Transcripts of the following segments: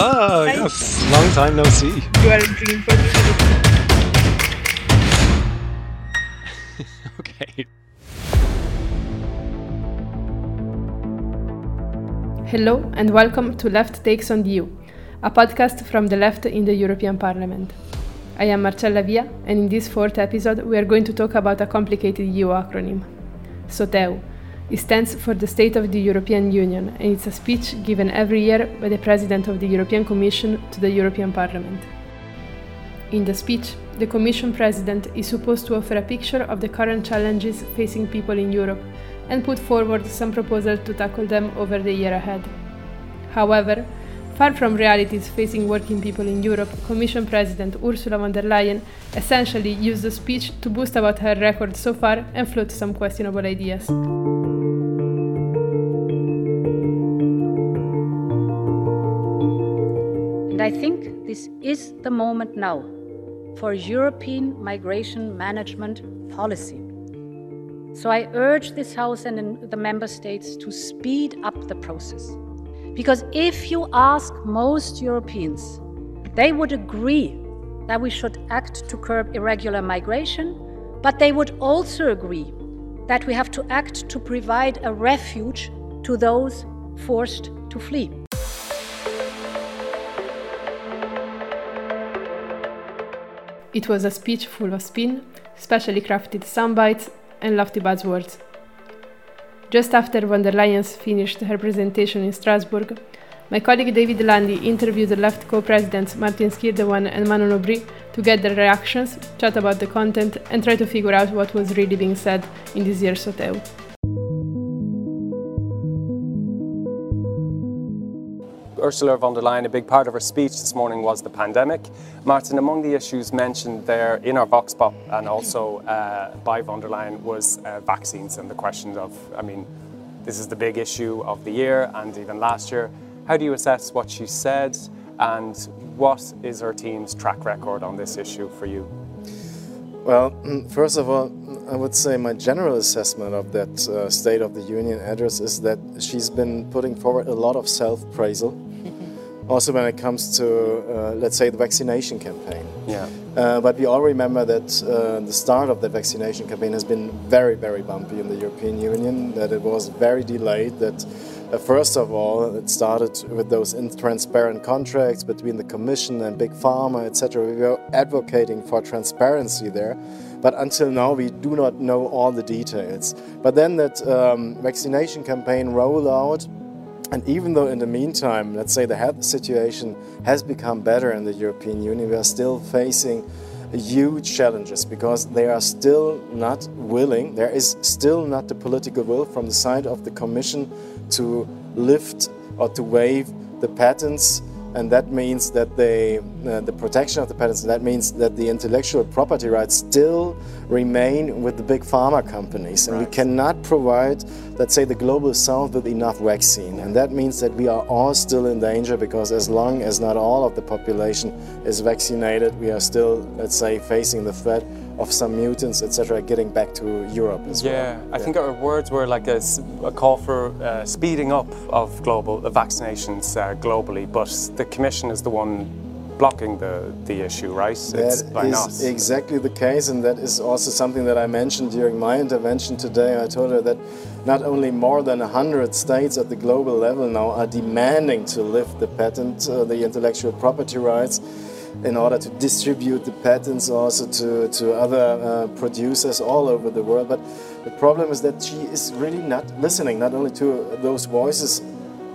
Ah, Hi. yes. Long time no see. You are a dream for me. Okay. Hello and welcome to Left Takes on the EU, a podcast from the left in the European Parliament. I am Marcella Via, and in this fourth episode, we are going to talk about a complicated EU acronym SOTEU. It stands for the State of the European Union, and it's a speech given every year by the President of the European Commission to the European Parliament. In the speech, the Commission President is supposed to offer a picture of the current challenges facing people in Europe and put forward some proposals to tackle them over the year ahead. However, far from realities facing working people in Europe, Commission President Ursula von der Leyen essentially used the speech to boast about her record so far and float some questionable ideas. I think this is the moment now for European migration management policy. So I urge this House and the Member States to speed up the process. Because if you ask most Europeans, they would agree that we should act to curb irregular migration, but they would also agree that we have to act to provide a refuge to those forced to flee. It was a speech full of spin, specially crafted soundbites, and lofty buzzwords. Just after von der finished her presentation in Strasbourg, my colleague David Landy interviewed the left co-presidents Martin Schirdewan and Manon Aubry to get their reactions, chat about the content, and try to figure out what was really being said in this year's SOTEU. Ursula von der Leyen, a big part of her speech this morning was the pandemic. Martin, among the issues mentioned there in our Vox Pop and also uh, by von der Leyen was uh, vaccines and the question of, I mean, this is the big issue of the year and even last year. How do you assess what she said and what is her team's track record on this issue for you? Well, first of all, I would say my general assessment of that uh, State of the Union address is that she's been putting forward a lot of self praisal. Also, when it comes to, uh, let's say, the vaccination campaign. Yeah. Uh, but we all remember that uh, the start of the vaccination campaign has been very, very bumpy in the European Union, that it was very delayed, that uh, first of all, it started with those intransparent contracts between the Commission and Big Pharma, etc. We were advocating for transparency there, but until now we do not know all the details. But then that um, vaccination campaign rolled out, and even though in the meantime, let's say the health situation has become better in the European Union, we are still facing huge challenges because they are still not willing, there is still not the political will from the side of the Commission to lift or to waive the patents. And that means that they, uh, the protection of the patents, that means that the intellectual property rights still remain with the big pharma companies. And we cannot provide, let's say, the global south with enough vaccine. And that means that we are all still in danger because as long as not all of the population is vaccinated, we are still, let's say, facing the threat of some mutants, etc., getting back to Europe as well. Yeah, I think our words were like a call for uh, speeding up of global uh, vaccinations uh, globally, but the Commission is the one blocking the, the issue, right? It's That by is not. exactly the case, and that is also something that I mentioned during my intervention today. I told her that not only more than 100 states at the global level now are demanding to lift the patent, uh, the intellectual property rights, in order to distribute the patents also to, to other uh, producers all over the world. But the problem is that she is really not listening, not only to those voices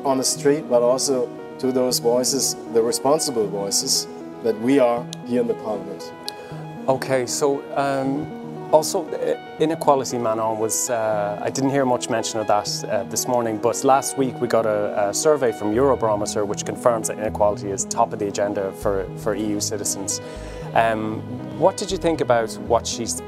on the street, but also to those voices, the responsible voices that we are here in the parliament. Okay, so um, also uh, inequality, Manon, was, uh, I didn't hear much mention of that uh, this morning, but last week we got a, a survey from Eurobarometer which confirms that inequality is top of the agenda for, for EU citizens. Um, what did you think about what she's,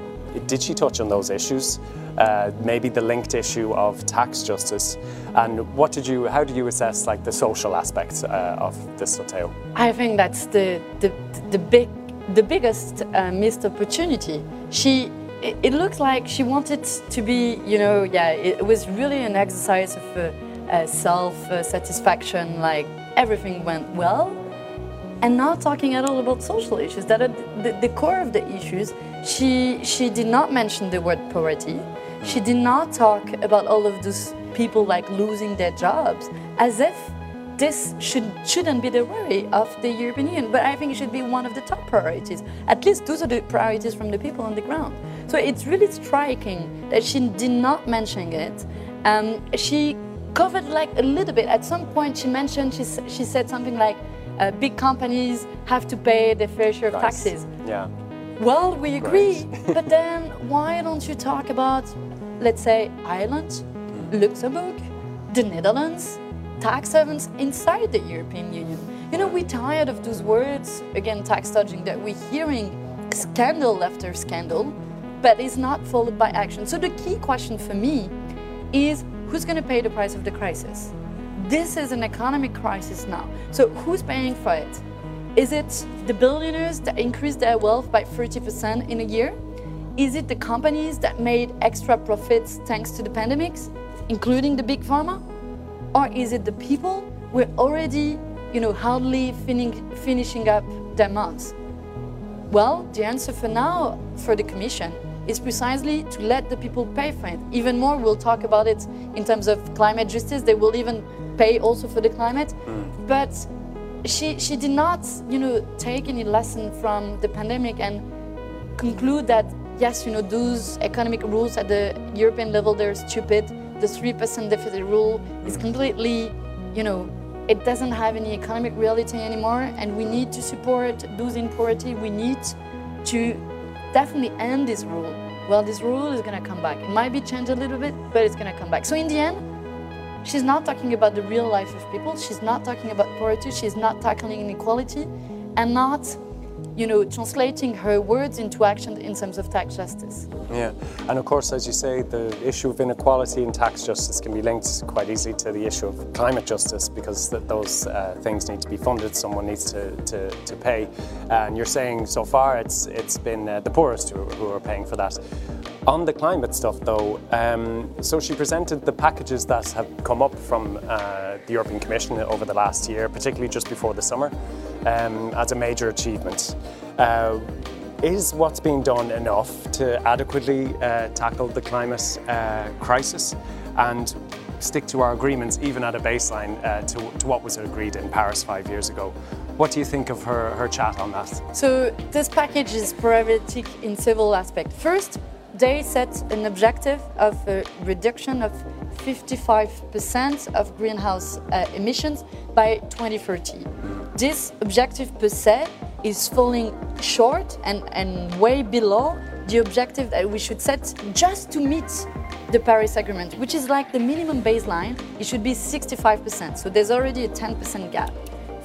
did she touch on those issues? Uh, maybe the linked issue of tax justice, and what did you? How do you assess like the social aspects uh, of this SOTEU? I think that's the the, the big the biggest uh, missed opportunity. She it, it like she wanted to be you know yeah it, was really an exercise of uh, uh, self uh, satisfaction like everything went well and not talking at all about social issues that are the, the core of the issues. She, she did not mention the word poverty. She did not talk about all of those people like losing their jobs as if this should, shouldn't be the worry of the European Union, but I think it should be one of the top priorities. At least those are the priorities from the people on the ground. So it's really striking that she did not mention it. Um, she covered like a little bit. At some point, she mentioned, she, she said something like, uh, big companies have to pay their fair share of Nice. taxes. Yeah. Well, we agree, but then why don't you talk about, let's say, Ireland, Luxembourg, the Netherlands, tax havens inside the European Union? You know, we're tired of those words, again, tax dodging, that we're hearing scandal after scandal, but is not followed by action. So the key question for me is who's going to pay the price of the crisis? This is an economic crisis now. So who's paying for it? Is it the billionaires that increased their wealth by 30% in a year? Is it the companies that made extra profits thanks to the pandemics, including the big pharma? Or is it the people who are already, you know, hardly finishing, finishing up their months? Well, the answer for now for the Commission is precisely to let the people pay for it. Even more, we'll talk about it in terms of climate justice. They will even pay also for the climate. Hmm. But she, she did not, you know, take any lesson from the pandemic and conclude that yes, you know, those economic rules at the European level they're stupid. The three percent deficit rule is hmm. completely, you know, it doesn't have any economic reality anymore, and we need to support those in poverty. We need to definitely end this rule. Well, this rule is gonna come back. It might be changed a little bit, but it's gonna come back. So in the end, She's not talking about the real life of people. She's not talking about poverty. She's not tackling inequality and not, you know, translating her words into action in terms of tax justice. Yeah, and of course, as you say, the issue of inequality and tax justice can be linked quite easily to the issue of climate justice because th- those uh, things need to be funded. Someone needs to, to, to pay, and you're saying so far it's it's been uh, the poorest who, who are paying for that. On the climate stuff, though, um, so she presented the packages that have come up from uh, the European Commission over the last year, particularly just before the summer, um, as a major achievement. Uh, is what's being done enough to adequately uh, tackle the climate uh, crisis and stick to our agreements, even at a baseline, uh, to, to what was agreed in Paris five years ago? What do you think of her, her chat on that? So this package is problematic in several aspects. First, they set an objective of a reduction of 55% of greenhouse uh, emissions by 2030. This objective per se is falling short and, and way below the objective that we should set just to meet the Paris Agreement, which is like the minimum baseline. It should be 65%. So there's already a 10% gap.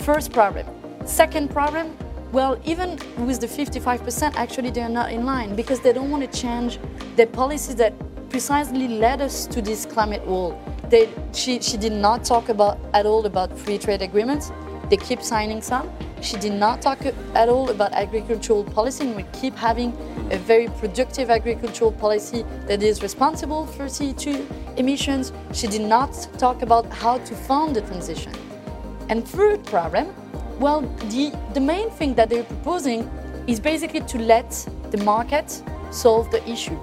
First problem. Second problem, well, even with the 55%, actually they are not in line because they don't want to change the policies that precisely led us to this climate wall. They, she, she did not talk about at all about free trade agreements. They keep signing some. She did not talk at all about agricultural policy, and we keep having a very productive agricultural policy that is responsible for CO2 emissions. She did not talk about how to fund the transition. And third problem, well, the, the main thing that they're proposing is basically to let the market solve the issue.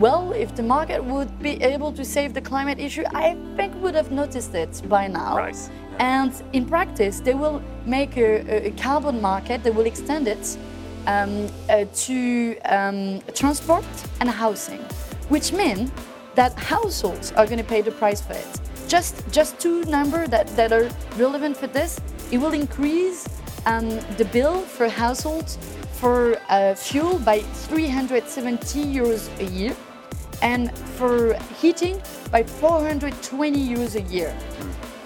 Well, if the market would be able to save the climate issue, I think we would have noticed it by now. Right. And in practice, they will make a, a carbon market, they will extend it um, uh, to um, transport and housing, which means that households are going to pay the price for it. Just, just two numbers that, that are relevant for this. It will increase um, the bill for households for uh, fuel by 370 euros a year and for heating by 420 euros a year.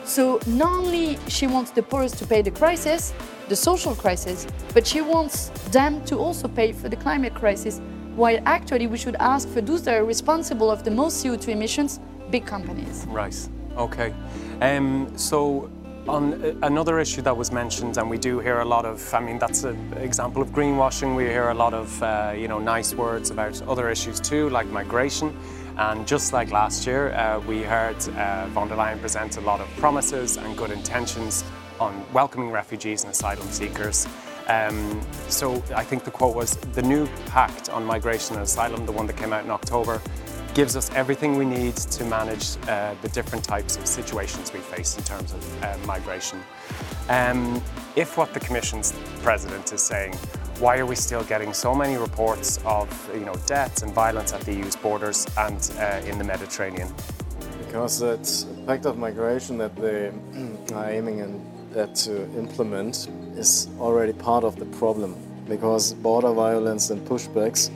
So not only she wants the poorest to pay the crisis, the social crisis, but she wants them to also pay for the climate crisis, while actually we should ask for those that are responsible of the most CO2 emissions, big companies. Right. Okay. Um, so, on uh, another issue that was mentioned, and we do hear a lot of, I mean, that's an example of greenwashing. We hear a lot of, uh, you know, nice words about other issues too, like migration. And just like last year, uh, we heard uh, von der Leyen present a lot of promises and good intentions on welcoming refugees and asylum seekers. Um, so I think the quote was the new pact on migration and asylum, the one that came out in October, gives us everything we need to manage uh, the different types of situations we face in terms of uh, migration. Um, if what the Commission's president is saying, why are we still getting so many reports of you know, deaths and violence at the EU's borders and uh, in the Mediterranean? Because that pact of migration that they are aiming at to implement is already part of the problem because border violence and pushbacks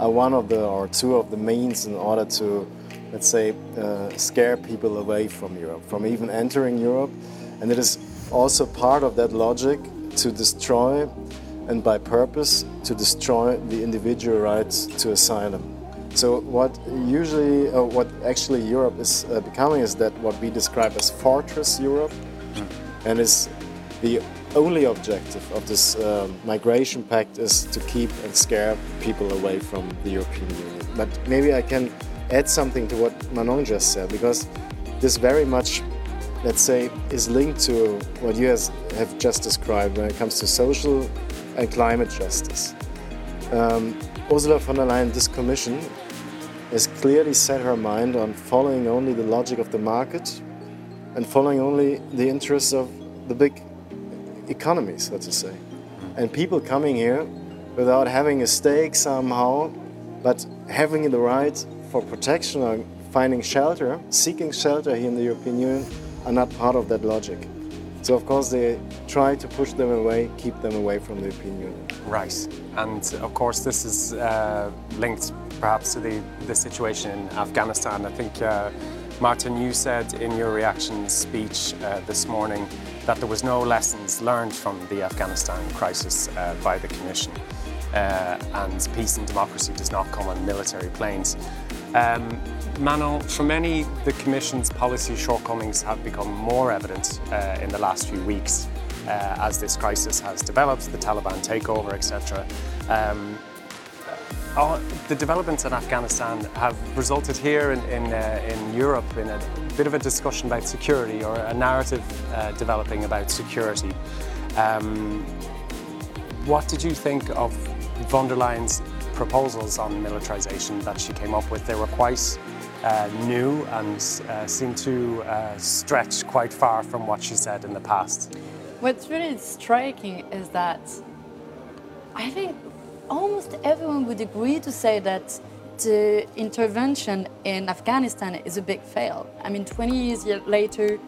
are one of the or two of the means in order to let's say uh, scare people away from Europe from even entering Europe. And it is also part of that logic to destroy and by purpose to destroy the individual rights to asylum. So what usually uh, what actually Europe is uh, becoming is that what we describe as fortress Europe. And is the only objective of this uh, migration pact is to keep and scare people away from the European Union. But maybe I can add something to what Manon just said, because this very much, let's say, is linked to what you has, have just described when it comes to social and climate justice. Um, Ursula von der Leyen, this commission, has clearly set her mind on following only the logic of the market and following only the interests of the big economy, so to say. And people coming here without having a stake somehow, but having the right for protection or finding shelter, seeking shelter here in the European Union, are not part of that logic. So of course they try to push them away, keep them away from the European Union. Right, and of course this is uh, linked perhaps to the, the situation in Afghanistan. I think uh, Martin, you said in your reaction speech uh, this morning that there was no lessons learned from the Afghanistan crisis uh, by the Commission. Uh, and peace and democracy does not come on military planes. Um, Manon, for many, the Commission's policy shortcomings have become more evident uh, in the last few weeks uh, as this crisis has developed, the Taliban takeover, etc. Um, the developments in Afghanistan have resulted here in, in, uh, in, Europe in a bit of a discussion about security or a narrative uh, developing about security. Um, what did you think of von der Leyen's proposals on militarization that she came up with? They were quite uh, new and uh, seemed to uh, stretch quite far from what she said in the past. What's really striking is that I think almost everyone would agree to say that the intervention in Afghanistan is a big fail. I mean, 20 years later,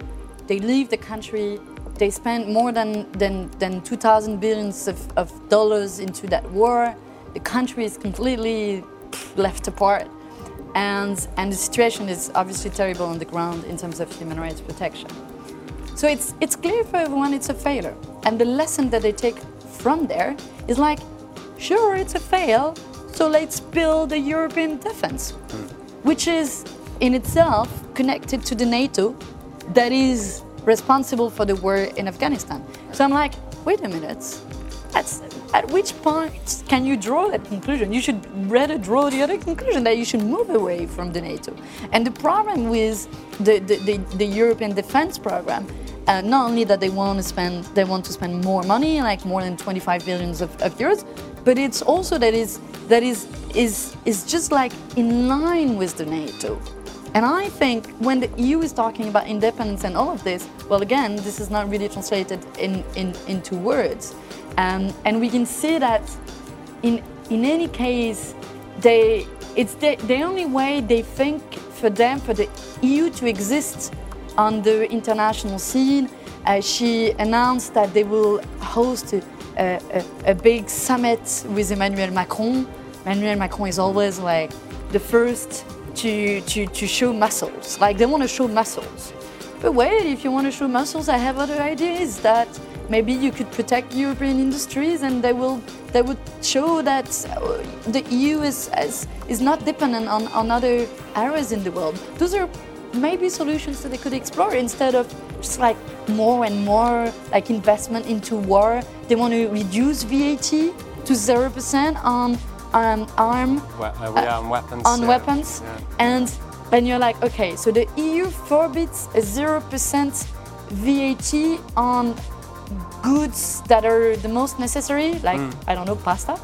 they leave the country, they spend more than, than, than 2,000 billions of, of dollars into that war. The country is completely left apart. And, and the situation is obviously terrible on the ground in terms of human rights protection. So it's, it's clear for everyone it's a failure. And the lesson that they take from there is like, sure, it's a fail, so let's build a European defense, mm. which is in itself connected to the NATO that is responsible for the war in Afghanistan. So I'm like, wait a minute. That's, at which point can you draw that conclusion? You should rather draw the other conclusion that you should move away from the NATO. And the problem with the, the, the, the European defense program uh, not only that they want to spend they want to spend more money like more than 25 billions of, of euros but it's also that is that is is is just like in line with the NATO. And I think when the EU is talking about independence and all of this, well, again, this is not really translated in, in into words, um, and we can see that in in any case, they it's the, the only way they think for them for the EU to exist on the international scene. Uh, she announced that they will host a, a, a, big summit with Emmanuel Macron. Emmanuel Macron is always like the first to, to, to show muscles. Like they want to show muscles. But wait, if you want to show muscles, I have other ideas that maybe you could protect European industries and they will they would show that uh, the EU is, is, is not dependent on, on other areas in the world. Those are maybe solutions that they could explore instead of just like more and more like investment into war. They want to reduce VAT to zero percent on um, arm well, uh, yeah, on weapons. On yeah. weapons, yeah. and and you're like, okay, so the EU forbids a zero percent VAT on goods that are the most necessary, like Mm. I don't know, pasta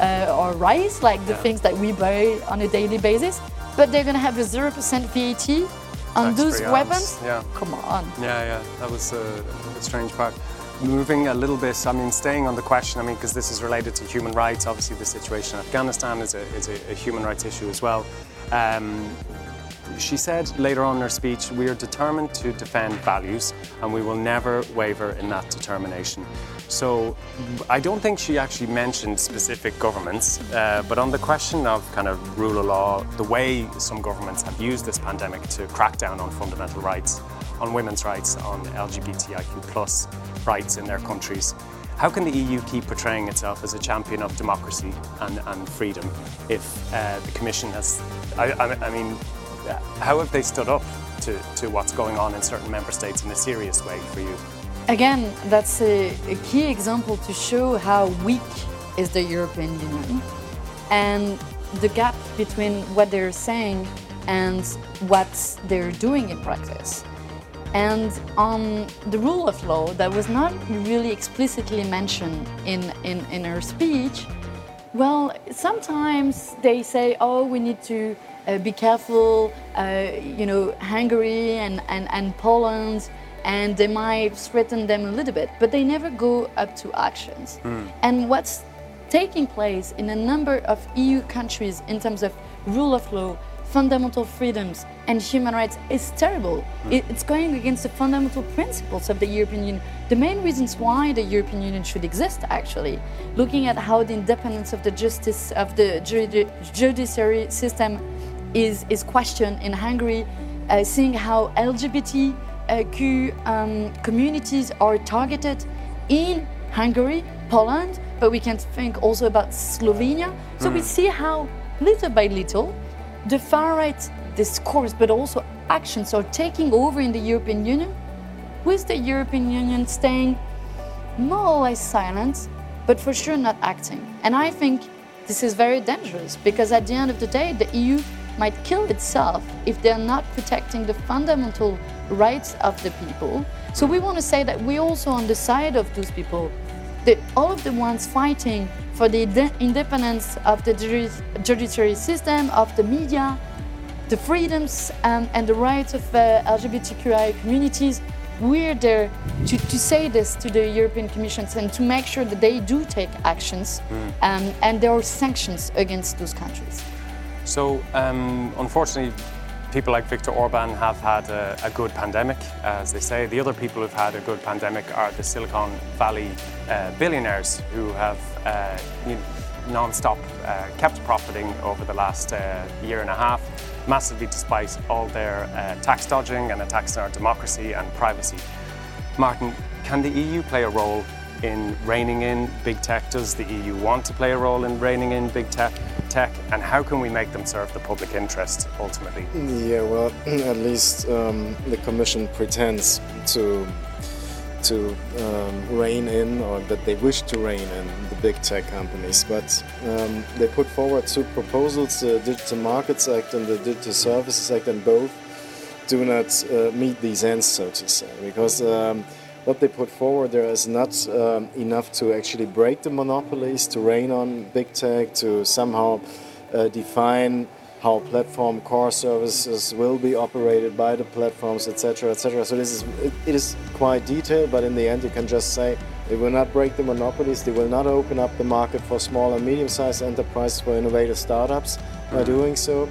uh, or rice, like the Yeah. things that we buy on a daily basis. But they're gonna have a zero percent VAT on those weapons. yeah. Come on. Yeah, yeah, that was a, a strange part. Moving a little bit, I mean, staying on the question, I mean, because this is related to human rights. Obviously, the situation in Afghanistan is a, is a, a human rights issue as well. Um, she said later on in her speech, we are determined to defend values and we will never waver in that determination. So I don't think she actually mentioned specific governments, uh, but on the question of kind of rule of law, the way some governments have used this pandemic to crack down on fundamental rights, on women's rights, on LGBTIQ plus rights in their countries, how can the EU keep portraying itself as a champion of democracy and, and freedom if uh, the Commission has, I, I, I mean, how have they stood up to, to what's going on in certain member states in a serious way for you? Again, that's a, a key example to show how weak is the European Union and the gap between what they're saying and what they're doing in practice. And on the rule of law, that was not really explicitly mentioned in, in, in her speech. Well, sometimes they say, oh, we need to Uh, be careful, uh, you know, Hungary and, and, and Poland, and they might threaten them a little bit, but they never go up to actions. Hmm. And what's taking place in a number of EU countries in terms of rule of law, fundamental freedoms, and human rights is terrible. Hmm. It- it's going against the fundamental principles of the European Union. The main reasons why the European Union should exist, actually, looking at how the independence of the justice of the judi- judiciary system is, is questioned in Hungary, uh, seeing how LGBTQ um, communities are targeted in Hungary, Poland, but we can think also about Slovenia. So we see how little by little the far right discourse, but also actions are taking over in the European Union, with the European Union staying more or less silent, but for sure not acting. And I think this is very dangerous because at the end of the day, the EU might kill itself if they're not protecting the fundamental rights of the people. So we want to say that we're also on the side of those people, that all of the ones fighting for the inde- independence of the judiciary system, of the media, the freedoms and, and the rights of uh, LGBTQI communities, we're there to, to say this to the European Commission and to make sure that they do take actions um, and there are sanctions against those countries. So, um, unfortunately, people like Viktor Orban have had a, a good pandemic, as they say. The other people who've had a good pandemic are the Silicon Valley uh, billionaires who have uh, you know, non-stop uh, kept profiting over the last uh, year and a half, massively despite all their uh, tax dodging and attacks on our democracy and privacy. Martin, can the EU play a role in reining in big tech? Does the EU want to play a role in reining in big tech? Tech, and how can we make them serve the public interest ultimately? Yeah, well, at least um, the Commission pretends to to um, rein in, or that they wish to rein in the big tech companies. But um, they put forward two proposals: the Digital Markets Act and the Digital Services Act, and both do not uh, meet these ends, so to say, because. Um, what they put forward there is not um, enough to actually break the monopolies, to rein on big tech, to somehow uh, define how platform core services will be operated by the platforms, etc., etc. So this is it, it is quite detailed, but in the end, you can just say they will not break the monopolies. They will not open up the market for small and medium-sized enterprises for innovative startups by doing so.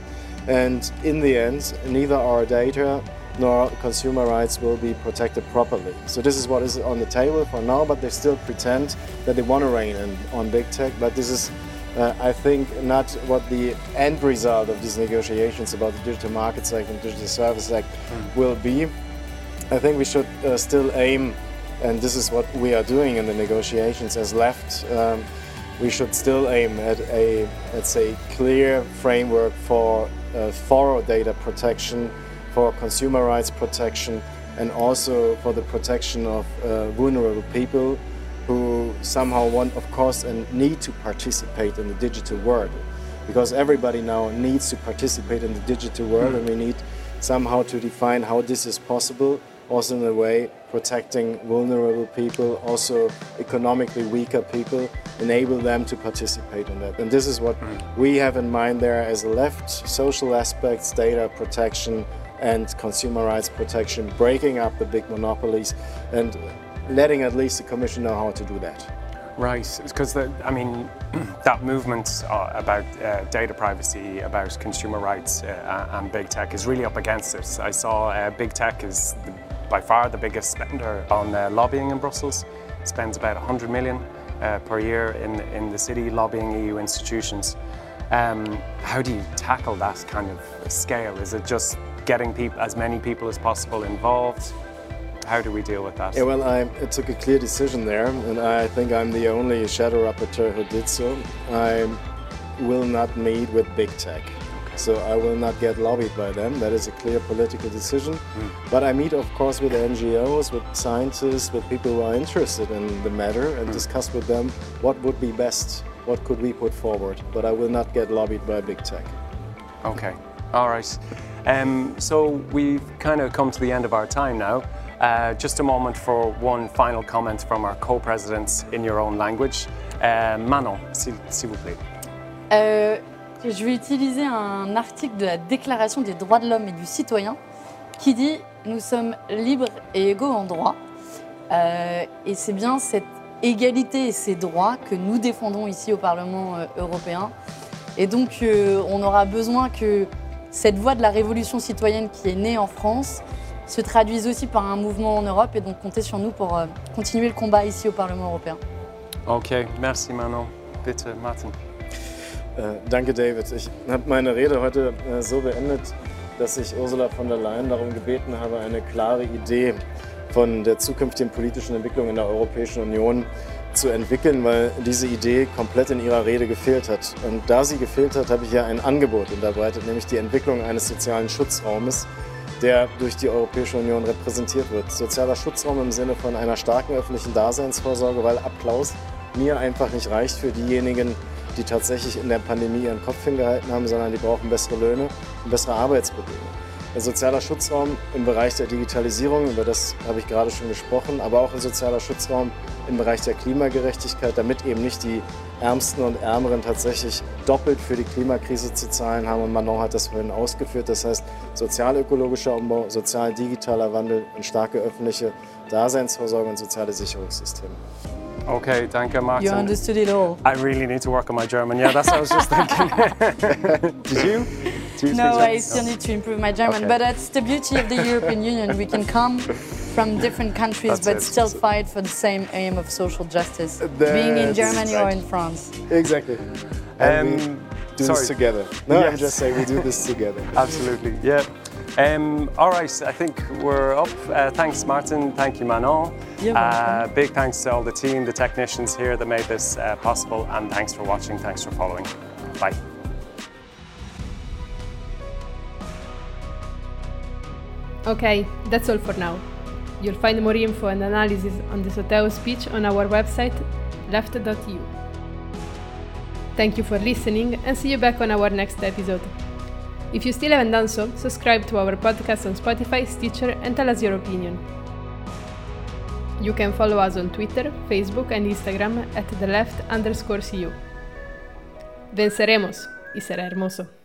And in the end, neither our data nor consumer rights will be protected properly. So this is what is on the table for now, but they still pretend that they want to rein in on big tech. But this is, uh, I think, not what the end result of these negotiations about the Digital Markets Act and Digital Services Act will be. I think we should uh, still aim, and this is what we are doing in the negotiations as left. Um, we should still aim at a, let's say, clear framework for uh, thorough data protection, for consumer rights protection, and also for the protection of uh, vulnerable people who somehow want, of course, and need to participate in the digital world. Because everybody now needs to participate in the digital world, and we need somehow to define how this is possible also in a way protecting vulnerable people, also economically weaker people, enable them to participate in that. And this is what we have in mind there as a left, social aspects, data protection and consumer rights protection, breaking up the big monopolies and letting at least the Commission know how to do that. Right, because I mean, that movement uh, about uh, data privacy, about consumer rights, uh, and big tech is really up against it. I saw uh, big tech is the, by far the biggest spender on uh, lobbying in Brussels. Spends about 100 million per year in in the city lobbying EU institutions. Um, how do you tackle that kind of scale? Is it just getting as many people as possible involved? How do we deal with that? Yeah, well, I took a clear decision there, and I think I'm the only shadow rapporteur who did so. I will not meet with big tech. So I will not get lobbied by them. That is a clear political decision. Hmm. But I meet, of course, with NGOs, with scientists, with people who are interested in the matter, and hmm. discuss with them what would be best, what could we put forward. But I will not get lobbied by big tech. Okay, all right. Um, so we've kind of come to the end of our time now. Uh, just a moment for one final comment from our co-presidents in your own language. Uh, Manon, s'il s'il vous plaît. Euh, je vais utiliser un article de la Déclaration des droits de l'homme et du citoyen qui dit Nous sommes libres et égaux en droit. Euh, et c'est bien cette égalité et ces droits que nous défendons ici au Parlement euh, européen. Et donc, euh, on aura besoin que cette voie de la révolution citoyenne qui est née en France se traduise aussi par un mouvement en Europe. Et donc, comptez sur nous pour euh, continuer le combat ici au Parlement européen. Okay, merci Manon. Bitte, Martin. Äh, danke, David. Ich habe meine Rede heute äh, so beendet, dass ich Ursula von der Leyen darum gebeten habe, eine klare Idee von der zukünftigen politischen Entwicklung in der Europäischen Union zu entwickeln, weil diese Idee komplett in ihrer Rede gefehlt hat. Und da sie gefehlt hat, habe ich ja ein Angebot unterbreitet, nämlich die Entwicklung eines sozialen Schutzraumes, der durch die Europäische Union repräsentiert wird. Sozialer Schutzraum im Sinne von einer starken öffentlichen Daseinsvorsorge, weil Applaus mir einfach nicht reicht für diejenigen, die tatsächlich in der Pandemie ihren Kopf hingehalten haben, sondern die brauchen bessere Löhne und bessere Arbeitsbedingungen. Ein sozialer Schutzraum im Bereich der Digitalisierung, über das habe ich gerade schon gesprochen, aber auch ein sozialer Schutzraum im Bereich der Klimagerechtigkeit, damit eben nicht die Ärmsten und Ärmeren tatsächlich doppelt für die Klimakrise zu zahlen haben. Und Manon hat das vorhin ausgeführt. Das heißt, sozialökologischer Umbau, sozial-digitaler Wandel und starke öffentliche Daseinsvorsorge und soziale Sicherungssysteme. Okay, danke Martin. You understood it all. I really need to work on my German. Yeah, that's what I was just thinking. Did you? Do No, speak I still need to improve my German, Okay. but that's the beauty of the European Union. We can come from different countries That's but it. still fight for the same aim of social justice, being in That's Germany or in France. Exactly. And we Um, do sorry. this together. No, I'm just saying we do this together. Absolutely, yeah. Um, all right, I think we're up. Uh, thanks, Martin. Thank you, Manon. You're Uh, big thanks to all the team, the technicians here that made this uh, possible, and thanks for watching. Thanks for following. Bye. Okay, that's all for now. You'll find more info and analysis on the SOTEU speech on our website, left.eu. Thank you for listening and see you back on our next episode. If you still haven't done so, subscribe to our podcast on Spotify, Stitcher, and tell us your opinion. You can follow us on Twitter, Facebook, and Instagram at the left underscore EU. Venceremos y será hermoso.